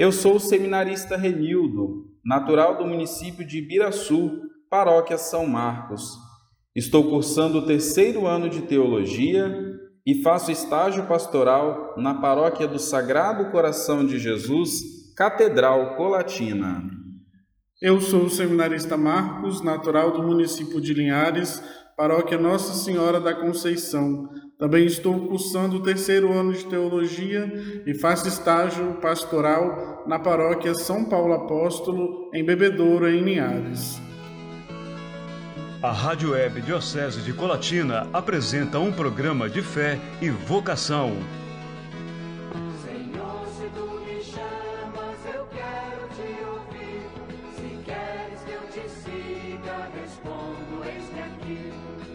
Eu sou o seminarista Renildo, natural do município de Ibiraçu, paróquia São Marcos. Estou cursando o terceiro ano de teologia e faço estágio pastoral na paróquia do Sagrado Coração de Jesus, Catedral Colatina. Eu sou o seminarista Marcos, natural do município de Linhares, paróquia Nossa Senhora da Conceição. Também estou cursando o terceiro ano de teologia e faço estágio pastoral na paróquia São Paulo Apóstolo, em Bebedouro, em Linhares. A Rádio Web Diocese de Colatina apresenta um programa de fé e vocação.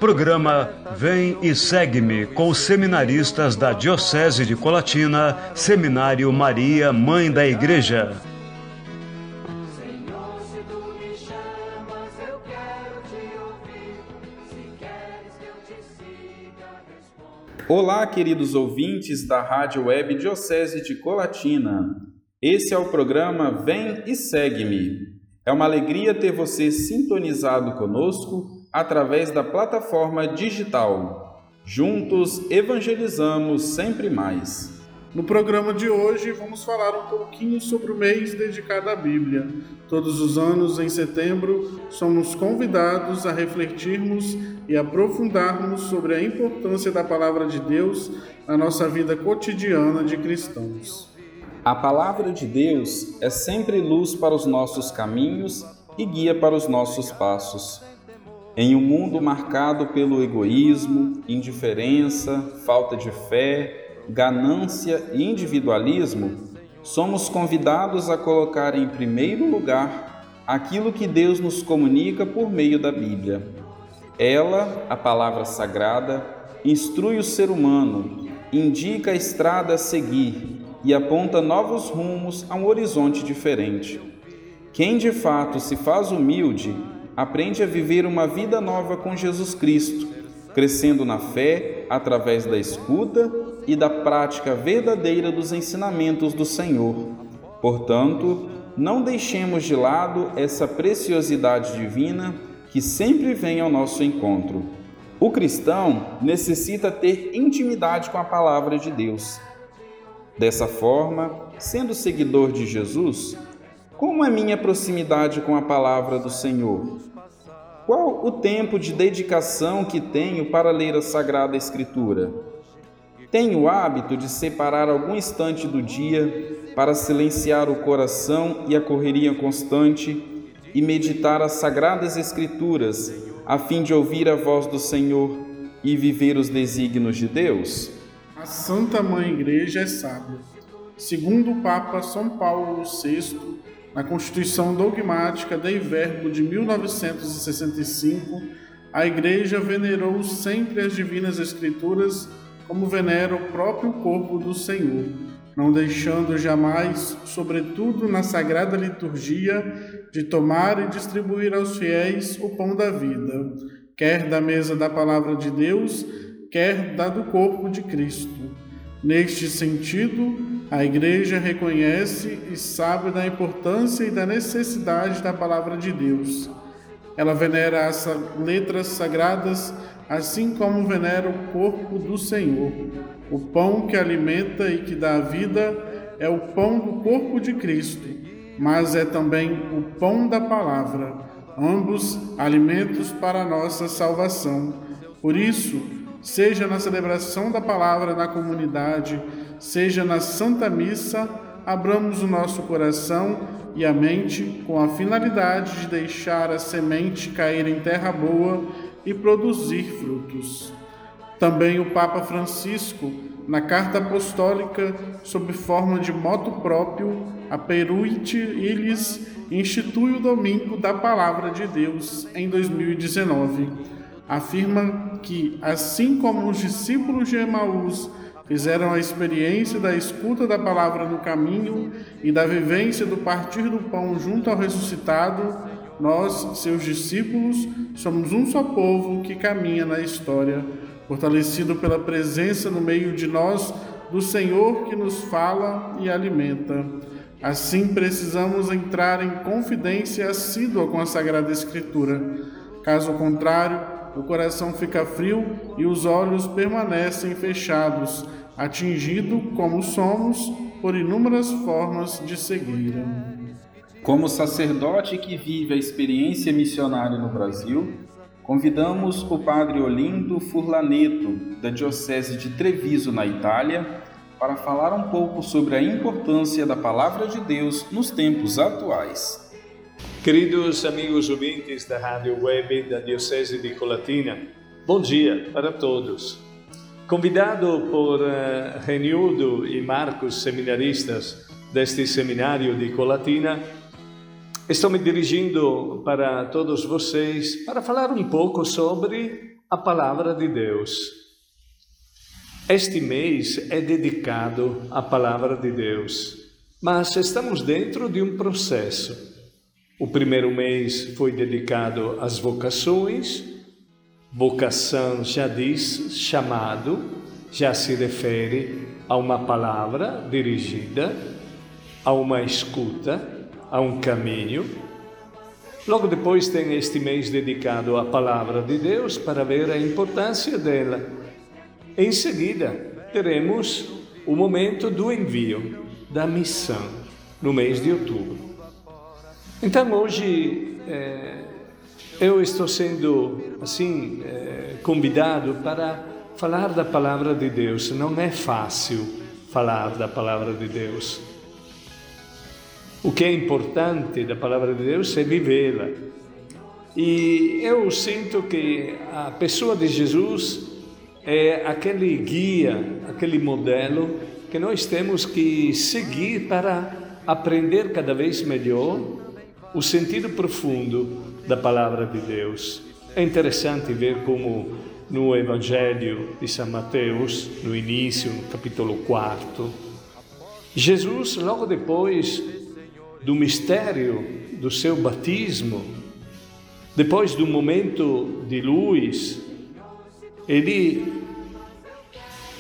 Programa Vem e Segue-me com os seminaristas da Diocese de Colatina, Seminário Maria, Mãe da Igreja. Olá, queridos ouvintes da Rádio Web Diocese de Colatina. Esse é o programa Vem e Segue-me. É uma alegria ter você sintonizado conosco através da plataforma digital. Juntos evangelizamos sempre mais. No programa de hoje vamos falar um pouquinho sobre o mês dedicado à Bíblia. Todos os anos, em setembro, somos convidados a refletirmos e aprofundarmos sobre a importância da palavra de Deus na nossa vida cotidiana de cristãos. A palavra de Deus é sempre luz para os nossos caminhos e guia para os nossos passos. Em um mundo marcado pelo egoísmo, indiferença, falta de fé, ganância e individualismo, somos convidados a colocar em primeiro lugar aquilo que Deus nos comunica por meio da Bíblia. Ela, a palavra sagrada, instrui o ser humano, indica a estrada a seguir e aponta novos rumos a um horizonte diferente. Quem de fato se faz humilde aprende a viver uma vida nova com Jesus Cristo, crescendo na fé através da escuta e da prática verdadeira dos ensinamentos do Senhor. Portanto, não deixemos de lado essa preciosidade divina que sempre vem ao nosso encontro. O cristão necessita ter intimidade com a palavra de Deus. Dessa forma, sendo seguidor de Jesus, como é minha proximidade com a palavra do Senhor? Qual o tempo de dedicação que tenho para ler a Sagrada Escritura? Tenho o hábito de separar algum instante do dia para silenciar o coração e a correria constante e meditar as Sagradas Escrituras, a fim de ouvir a voz do Senhor e viver os desígnios de Deus? A Santa Mãe Igreja é sábia. Segundo o Papa São Paulo VI, na Constituição Dogmática Dei Verbo de 1965, a Igreja venerou sempre as Divinas Escrituras como venera o próprio corpo do Senhor, não deixando jamais, sobretudo na Sagrada Liturgia, de tomar e distribuir aos fiéis o pão da vida, quer da mesa da Palavra de Deus, quer da do corpo de Cristo. Neste sentido, a Igreja reconhece e sabe da importância e da necessidade da Palavra de Deus. Ela venera as letras sagradas, assim como venera o corpo do Senhor. O pão que alimenta e que dá vida é o pão do corpo de Cristo, mas é também o pão da palavra, ambos alimentos para a nossa salvação. Por isso, seja na celebração da palavra na comunidade, seja na Santa Missa, abramos o nosso coração e a mente com a finalidade de deixar a semente cair em terra boa e produzir frutos. Também o Papa Francisco, na carta apostólica sob forma de moto próprio, a Peruit Ilis, institui o Domingo da Palavra de Deus em 2019. Afirma que, assim como os discípulos de Emaús fizeram a experiência da escuta da palavra no caminho e da vivência do partir do pão junto ao ressuscitado, nós, seus discípulos, somos um só povo que caminha na história, fortalecido pela presença no meio de nós do Senhor que nos fala e alimenta. Assim, precisamos entrar em confidência assídua com a Sagrada Escritura. Caso contrário, o coração fica frio e os olhos permanecem fechados, atingido, como somos, por inúmeras formas de cegueira. Como sacerdote que vive a experiência missionária no Brasil, convidamos o Padre Olindo Furlaneto, da Diocese de Treviso, na Itália, para falar um pouco sobre a importância da Palavra de Deus nos tempos atuais. Queridos amigos ouvintes da Rádio Web da Diocese de Colatina, bom dia para todos. Convidado por uh, Renildo e Marcos, seminaristas deste seminário de Colatina, estou me dirigindo para todos vocês para falar um pouco sobre a Palavra de Deus. Este mês é dedicado à Palavra de Deus, mas estamos dentro de um processo. O primeiro mês foi dedicado às vocações, vocação já diz chamado, já se refere a uma palavra dirigida, a uma escuta, a um caminho. Logo depois tem este mês dedicado à palavra de Deus para ver a importância dela em seguida, teremos o momento do envio, da missão, no mês de outubro. Então, hoje, é, eu estou sendo, assim, é, convidado para falar da palavra de Deus. Não é fácil falar da palavra de Deus. O que é importante da palavra de Deus é vivê-la. E eu sinto que a pessoa de Jesus é aquele guia, aquele modelo que nós temos que seguir para aprender cada vez melhor o sentido profundo da palavra de Deus. É interessante ver como no Evangelho de São Mateus, no início, no capítulo 4, Jesus, logo depois do mistério do seu batismo, depois do momento de luz, ele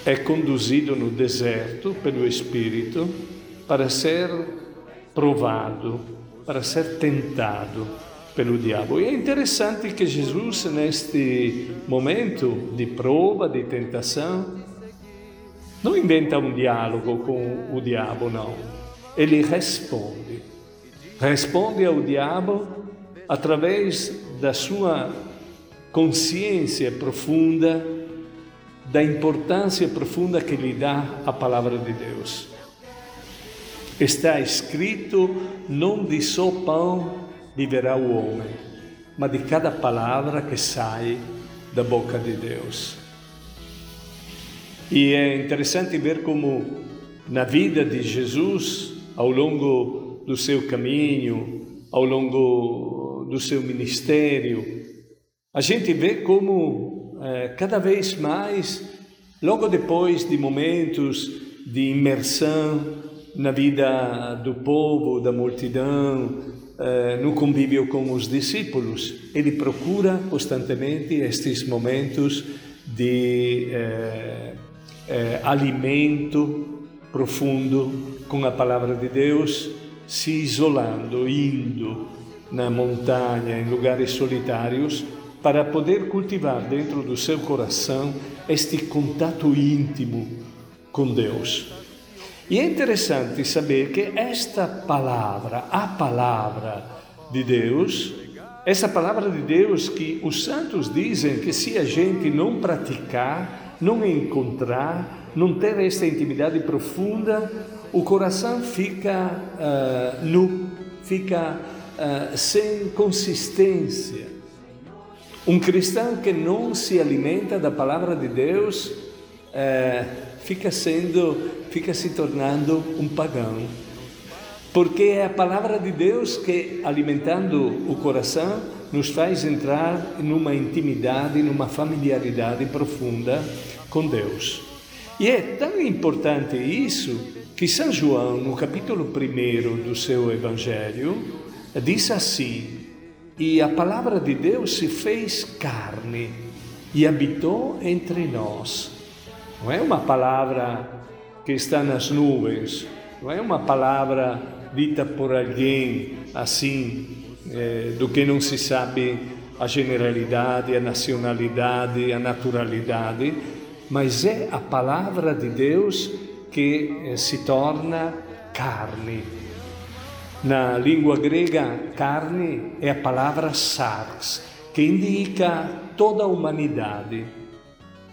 é conduzido no deserto pelo Espírito para ser provado, para ser tentado pelo diabo. E é interessante que Jesus, neste momento de prova, de tentação, não inventa um diálogo com o diabo, não. Ele responde. Responde ao diabo através da sua consciência profunda da importância profunda que lhe dá a palavra de Deus. Está escrito: não de só pão viverá o homem, mas de cada palavra que sai da boca de Deus. E é interessante ver como na vida de Jesus, ao longo do seu caminho, ao longo do seu ministério, a gente vê como é, cada vez mais, logo depois de momentos de imersão na vida do povo, da multidão, é, no convívio com os discípulos, ele procura constantemente estes momentos de é, alimento profundo com a palavra de Deus, se isolando, indo na montanha, em lugares solitários, para poder cultivar dentro do seu coração este contato íntimo com Deus. E é interessante saber que esta palavra, a palavra de Deus, essa palavra de Deus que os santos dizem que se a gente não praticar, não encontrar, não ter esta intimidade profunda, o coração fica uh, nu, fica uh, sem consistência. Um cristão que não se alimenta da palavra de Deus é, fica sendo, fica se tornando um pagão. Porque é a palavra de Deus que, alimentando o coração, nos faz entrar numa intimidade, numa familiaridade profunda com Deus. E é tão importante isso que São João, no capítulo 1 do seu Evangelho, diz assim: e a palavra de Deus se fez carne e habitou entre nós. Não é uma palavra que está nas nuvens, não é uma palavra dita por alguém assim, eh, do que não se sabe a generalidade, a nacionalidade, a naturalidade, mas é a palavra de Deus que eh, se torna carne. Na língua grega, carne é a palavra sarx, que indica toda a humanidade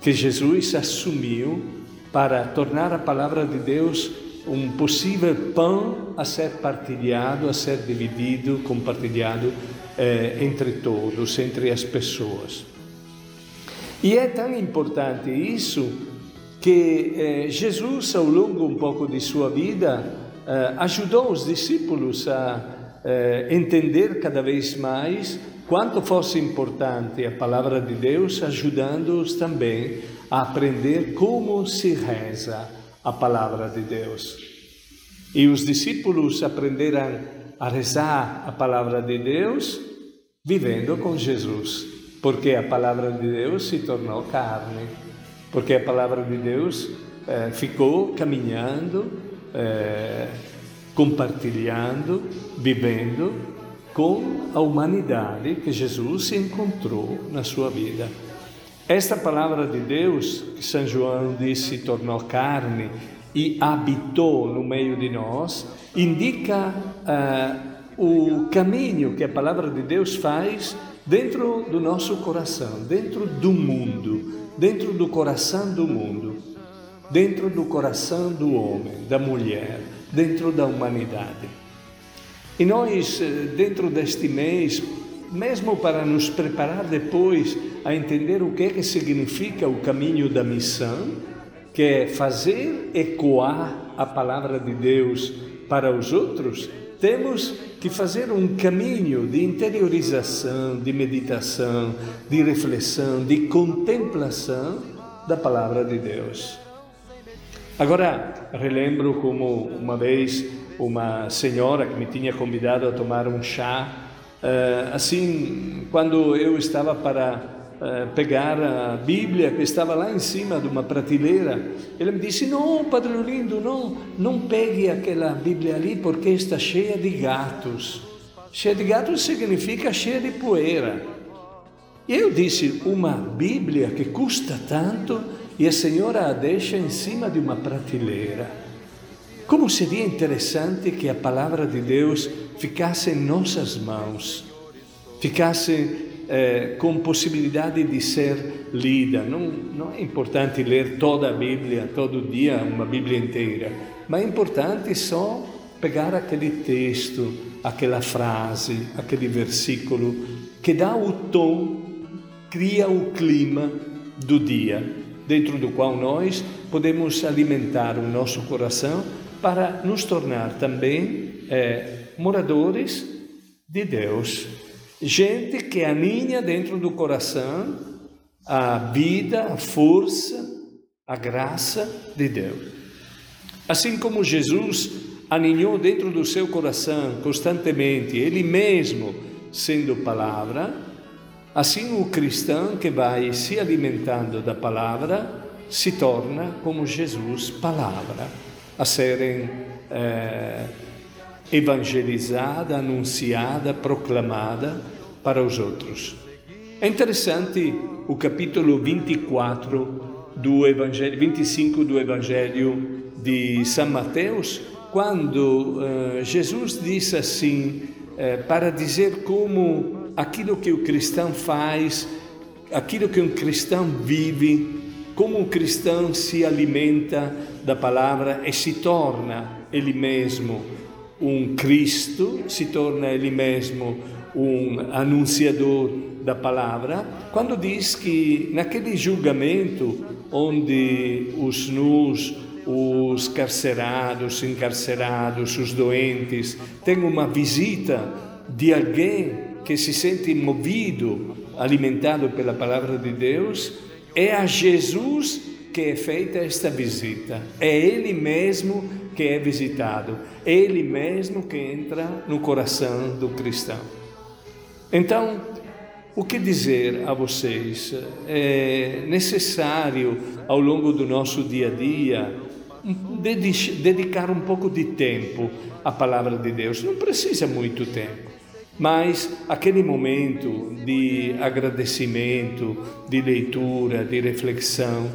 que Jesus assumiu para tornar a palavra de Deus um possível pão a ser partilhado, a ser dividido, compartilhado eh, entre todos, entre as pessoas. E é tão importante isso que eh, Jesus, ao longo um pouco de sua vida, eh, ajudou os discípulos a eh, entender cada vez mais quanto fosse importante a palavra de Deus, ajudando-os também a aprender como se reza a palavra de Deus. E os discípulos aprenderam a rezar a palavra de Deus vivendo com Jesus, porque a palavra de Deus se tornou carne, porque a palavra de Deus eh, ficou caminhando, eh, compartilhando, vivendo com a humanidade que Jesus encontrou na sua vida. Esta palavra de Deus, que São João disse, tornou carne e habitou no meio de nós, indica uh, o caminho que a palavra de Deus faz dentro do nosso coração, dentro do mundo, dentro do coração do mundo, dentro do coração do homem, da mulher, dentro da humanidade. E nós, eh, dentro deste mês, mesmo para nos preparar depois a entender o que é que significa o caminho da missão, que é fazer ecoar a palavra de Deus para os outros, temos que fazer um caminho de interiorização, de meditação, de reflexão, de contemplação da palavra de Deus. Agora, relembro como uma vez uma senhora que me tinha convidado a tomar um chá assim, quando eu estava para uh, pegar a Bíblia que estava lá em cima de uma prateleira, ele me disse: Não, Padre Lindo, não, não pegue aquela Bíblia ali porque está cheia de gatos. Cheia de gatos significa cheia de poeira. E eu disse: Uma Bíblia que custa tanto e a senhora a deixa em cima de uma prateleira. Como seria interessante que a palavra de Deus ficasse em nossas mãos, ficasse eh, com possibilidade de ser lida. Não, não é importante ler toda a Bíblia, todo dia, uma Bíblia inteira, mas é importante só pegar aquele texto, aquela frase, aquele versículo que dá o tom, cria o clima do dia, dentro do qual nós podemos alimentar o nosso coração para nos tornar também eh, moradores de Deus, gente que aninha dentro do coração a vida, a força, a graça de Deus. Assim como Jesus aninhou dentro do seu coração constantemente, Ele mesmo sendo palavra, assim o cristão que vai se alimentando da palavra se torna como Jesus, palavra, a serem. Eh, evangelizada, anunciada, proclamada para os outros. É interessante o capítulo 24 do Evangelho, 25 do Evangelho de São Mateus, quando uh, Jesus diz assim, uh, para dizer como aquilo que o cristão faz, aquilo que um cristão vive, como o cristão se alimenta da palavra e se torna ele mesmo um Cristo, se torna ele mesmo um anunciador da palavra, quando diz que naquele julgamento onde os nus, os carcerados, encarcerados, os doentes, têm uma visita de alguém que se sente movido, alimentado pela palavra de Deus, é a Jesus que é feita esta visita. É Ele mesmo que é visitado, Ele mesmo que entra no coração do cristão. Então, o que dizer a vocês? É necessário, ao longo do nosso dia a dia, dedi- dedicar um pouco de tempo à palavra de Deus. Não precisa muito tempo, mas aquele momento de agradecimento, de leitura, de reflexão,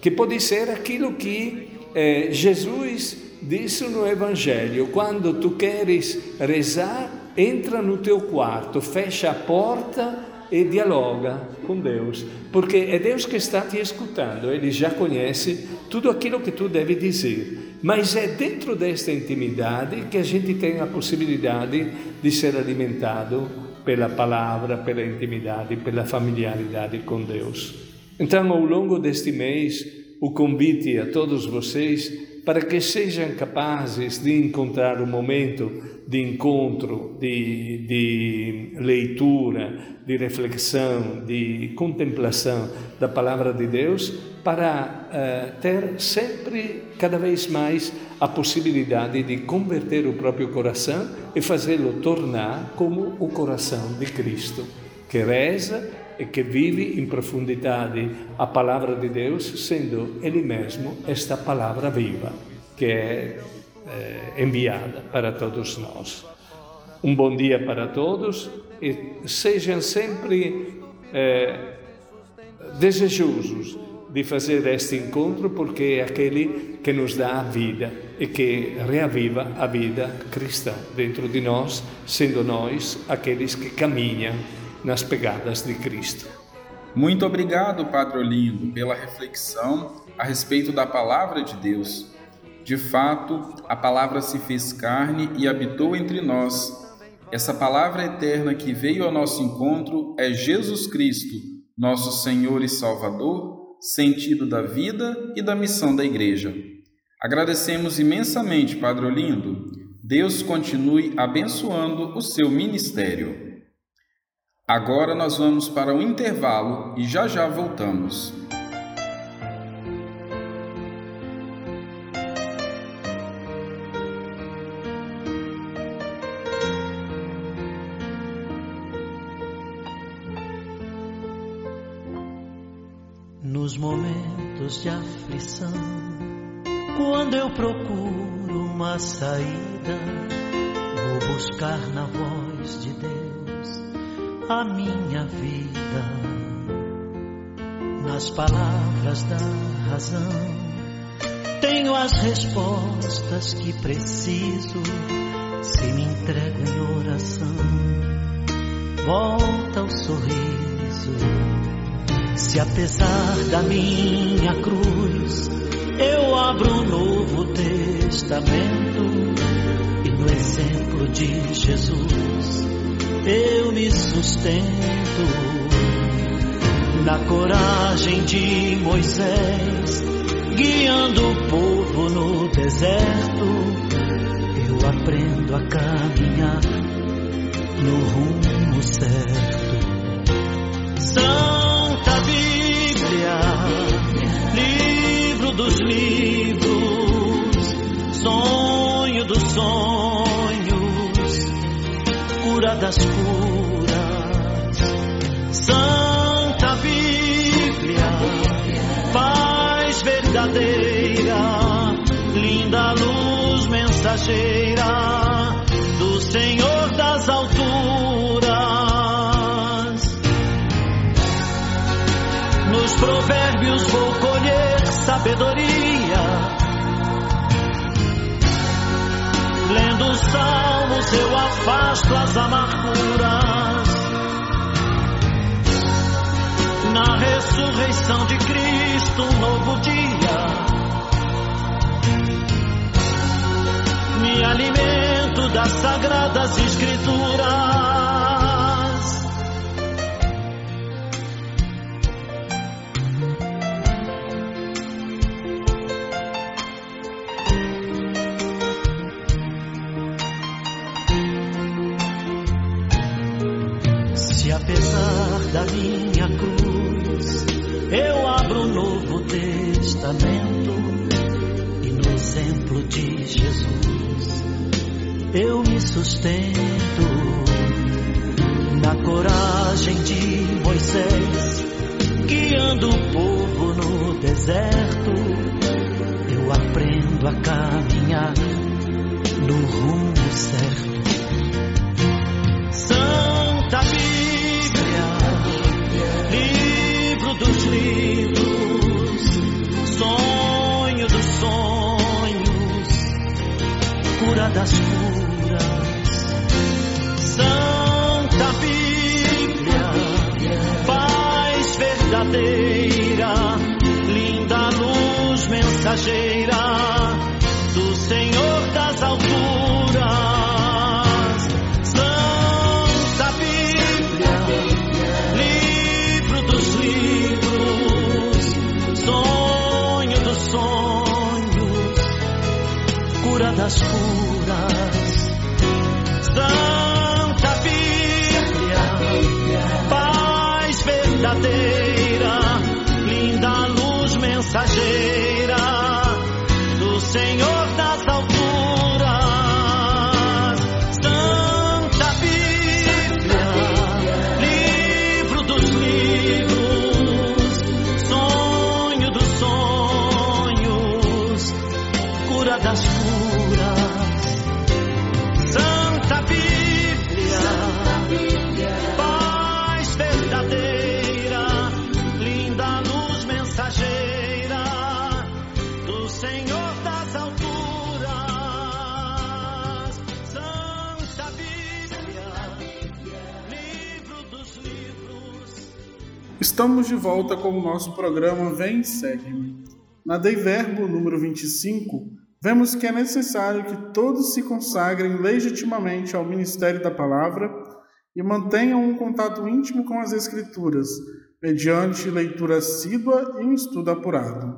que pode ser aquilo que eh, Jesus disse no Evangelho: quando tu queres rezar, entra no teu quarto, fecha a porta e dialoga com Deus, porque é Deus que está te escutando, Ele já conhece tudo aquilo que tu deve dizer, mas é dentro desta intimidade que a gente tem a possibilidade de ser alimentado pela palavra, pela intimidade, pela familiaridade com Deus. Então, ao longo deste mês, o convite a todos vocês para que sejam capazes de encontrar um momento de encontro, de, de leitura, de reflexão, de contemplação da palavra de Deus, para eh, ter sempre, cada vez mais, a possibilidade de converter o próprio coração e fazê-lo tornar como o coração de Cristo, que reza e que vive em profundidade a palavra de Deus, sendo Ele mesmo esta palavra viva que é eh, enviada para todos nós. Um bom dia para todos e sejam sempre eh, desejosos de fazer este encontro, porque é aquele que nos dá a vida e que reaviva a vida cristã dentro de nós, sendo nós aqueles que caminham nas pegadas de Cristo. Muito obrigado, Padre Olindo, pela reflexão a respeito da palavra de Deus. De fato, a palavra se fez carne e habitou entre nós. Essa palavra eterna que veio ao nosso encontro é Jesus Cristo, nosso Senhor e Salvador, sentido da vida e da missão da Igreja. Agradecemos imensamente, Padre Olindo. Deus continue abençoando o seu ministério. Agora nós vamos para um intervalo e já já voltamos. Nos momentos de aflição, quando eu procuro uma saída, vou buscar na voz de Deus a minha vida. Nas palavras da razão, tenho as respostas que preciso. Se me entrego em oração, volta o sorriso. Se apesar da minha cruz eu abro um novo testamento e no exemplo de Jesus eu me sustento na coragem de Moisés guiando o povo no deserto. Eu aprendo a caminhar no rumo certo. Santa Bíblia, livro dos livros, sonho dos sonhos, cura das curas. Santa Bíblia, paz verdadeira, linda luz mensageira do Senhor das alturas. Nos provérbios vou colher sabedoria. Eu afasto as amarguras. Na ressurreição de Cristo, um novo dia. Me alimento das sagradas escrituras. Estamos de volta com o nosso programa Vem Segue-me. Na Dei Verbo número 25, vemos que é necessário que todos se consagrem legitimamente ao ministério da palavra e mantenham um contato íntimo com as Escrituras, mediante leitura assídua e um estudo apurado.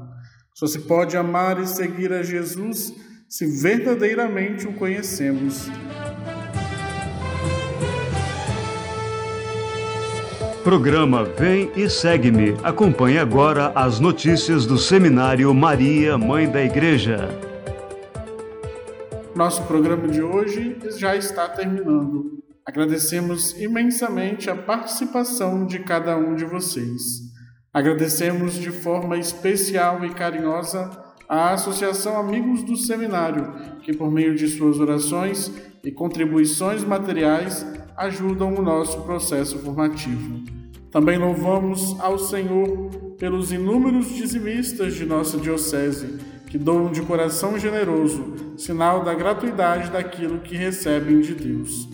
Só se pode amar e seguir a Jesus se verdadeiramente o conhecemos. Programa Vem e Segue-me. Acompanhe agora as notícias do Seminário Maria, Mãe da Igreja. Nosso programa de hoje já está terminando. Agradecemos imensamente a participação de cada um de vocês. Agradecemos de forma especial e carinhosa à Associação Amigos do Seminário, que por meio de suas orações e contribuições materiais ajudam o nosso processo formativo. Também louvamos ao Senhor pelos inúmeros dizimistas de nossa Diocese, que doam de coração generoso, sinal da gratuidade daquilo que recebem de Deus.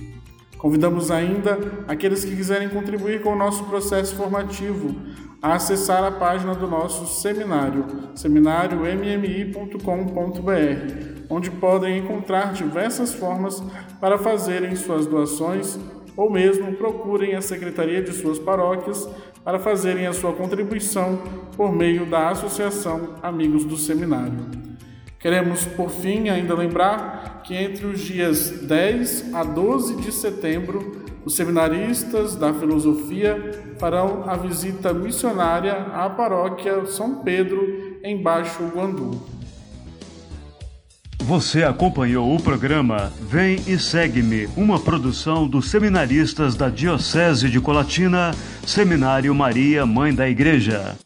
Convidamos ainda aqueles que quiserem contribuir com o nosso processo formativo a acessar a página do nosso seminário, seminariommi.com.br, onde podem encontrar diversas formas para fazerem suas doações ou mesmo procurem a secretaria de suas paróquias para fazerem a sua contribuição por meio da Associação Amigos do Seminário. Queremos, por fim, ainda lembrar que entre os dias 10 a 12 de setembro, os seminaristas da filosofia farão a visita missionária à paróquia São Pedro, em Baixo Guandu. Você acompanhou o programa Vem e Segue-me, uma produção dos seminaristas da Diocese de Colatina, Seminário Maria, Mãe da Igreja.